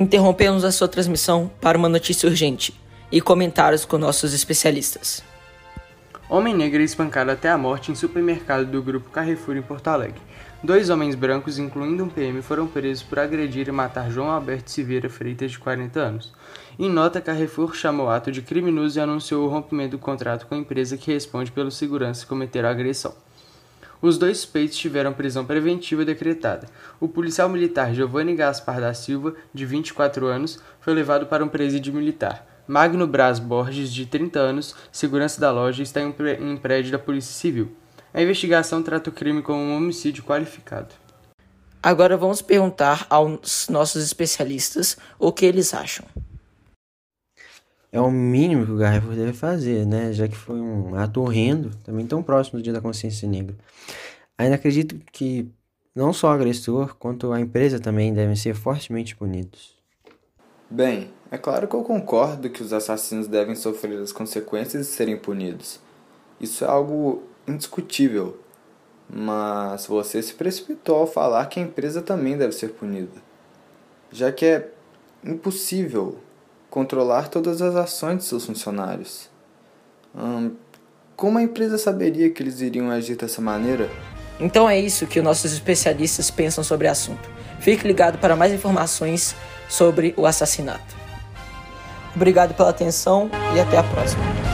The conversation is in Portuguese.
Interrompemos a sua transmissão para uma notícia urgente e comentários com nossos especialistas. Homem negro é espancado até a morte em supermercado do grupo Carrefour em Porto Alegre. Dois homens brancos, incluindo um PM, foram presos por agredir e matar João Alberto Silveira Freitas, de 40 anos. Em nota, Carrefour chamou o ato de criminoso e anunciou o rompimento do contrato com a empresa que responde pelo segurança que cometeram a agressão. Os dois suspeitos tiveram prisão preventiva decretada. O policial militar Giovanni Gaspar da Silva, de 24 anos, foi levado para um presídio militar. Magno Braz Borges, de 30 anos, segurança da loja, está em um prédio da Polícia Civil. A investigação trata o crime como um homicídio qualificado. Agora vamos perguntar aos nossos especialistas o que eles acham. É o mínimo que o Carrefour deve fazer, né? Já que foi um ato horrendo, também tão próximo do Dia da Consciência Negra. Ainda acredito que não só o agressor, quanto a empresa também devem ser fortemente punidos. Bem, é claro que eu concordo que os assassinos devem sofrer as consequências de serem punidos. Isso é algo indiscutível. Mas você se precipitou ao falar que a empresa também deve ser punida, já que é impossível controlar todas as ações de seus funcionários. Hum, como a empresa saberia que eles iriam agir dessa maneira? Então é isso que nossos especialistas pensam sobre o assunto. Fique ligado para mais informações sobre o assassinato. Obrigado pela atenção e até a próxima.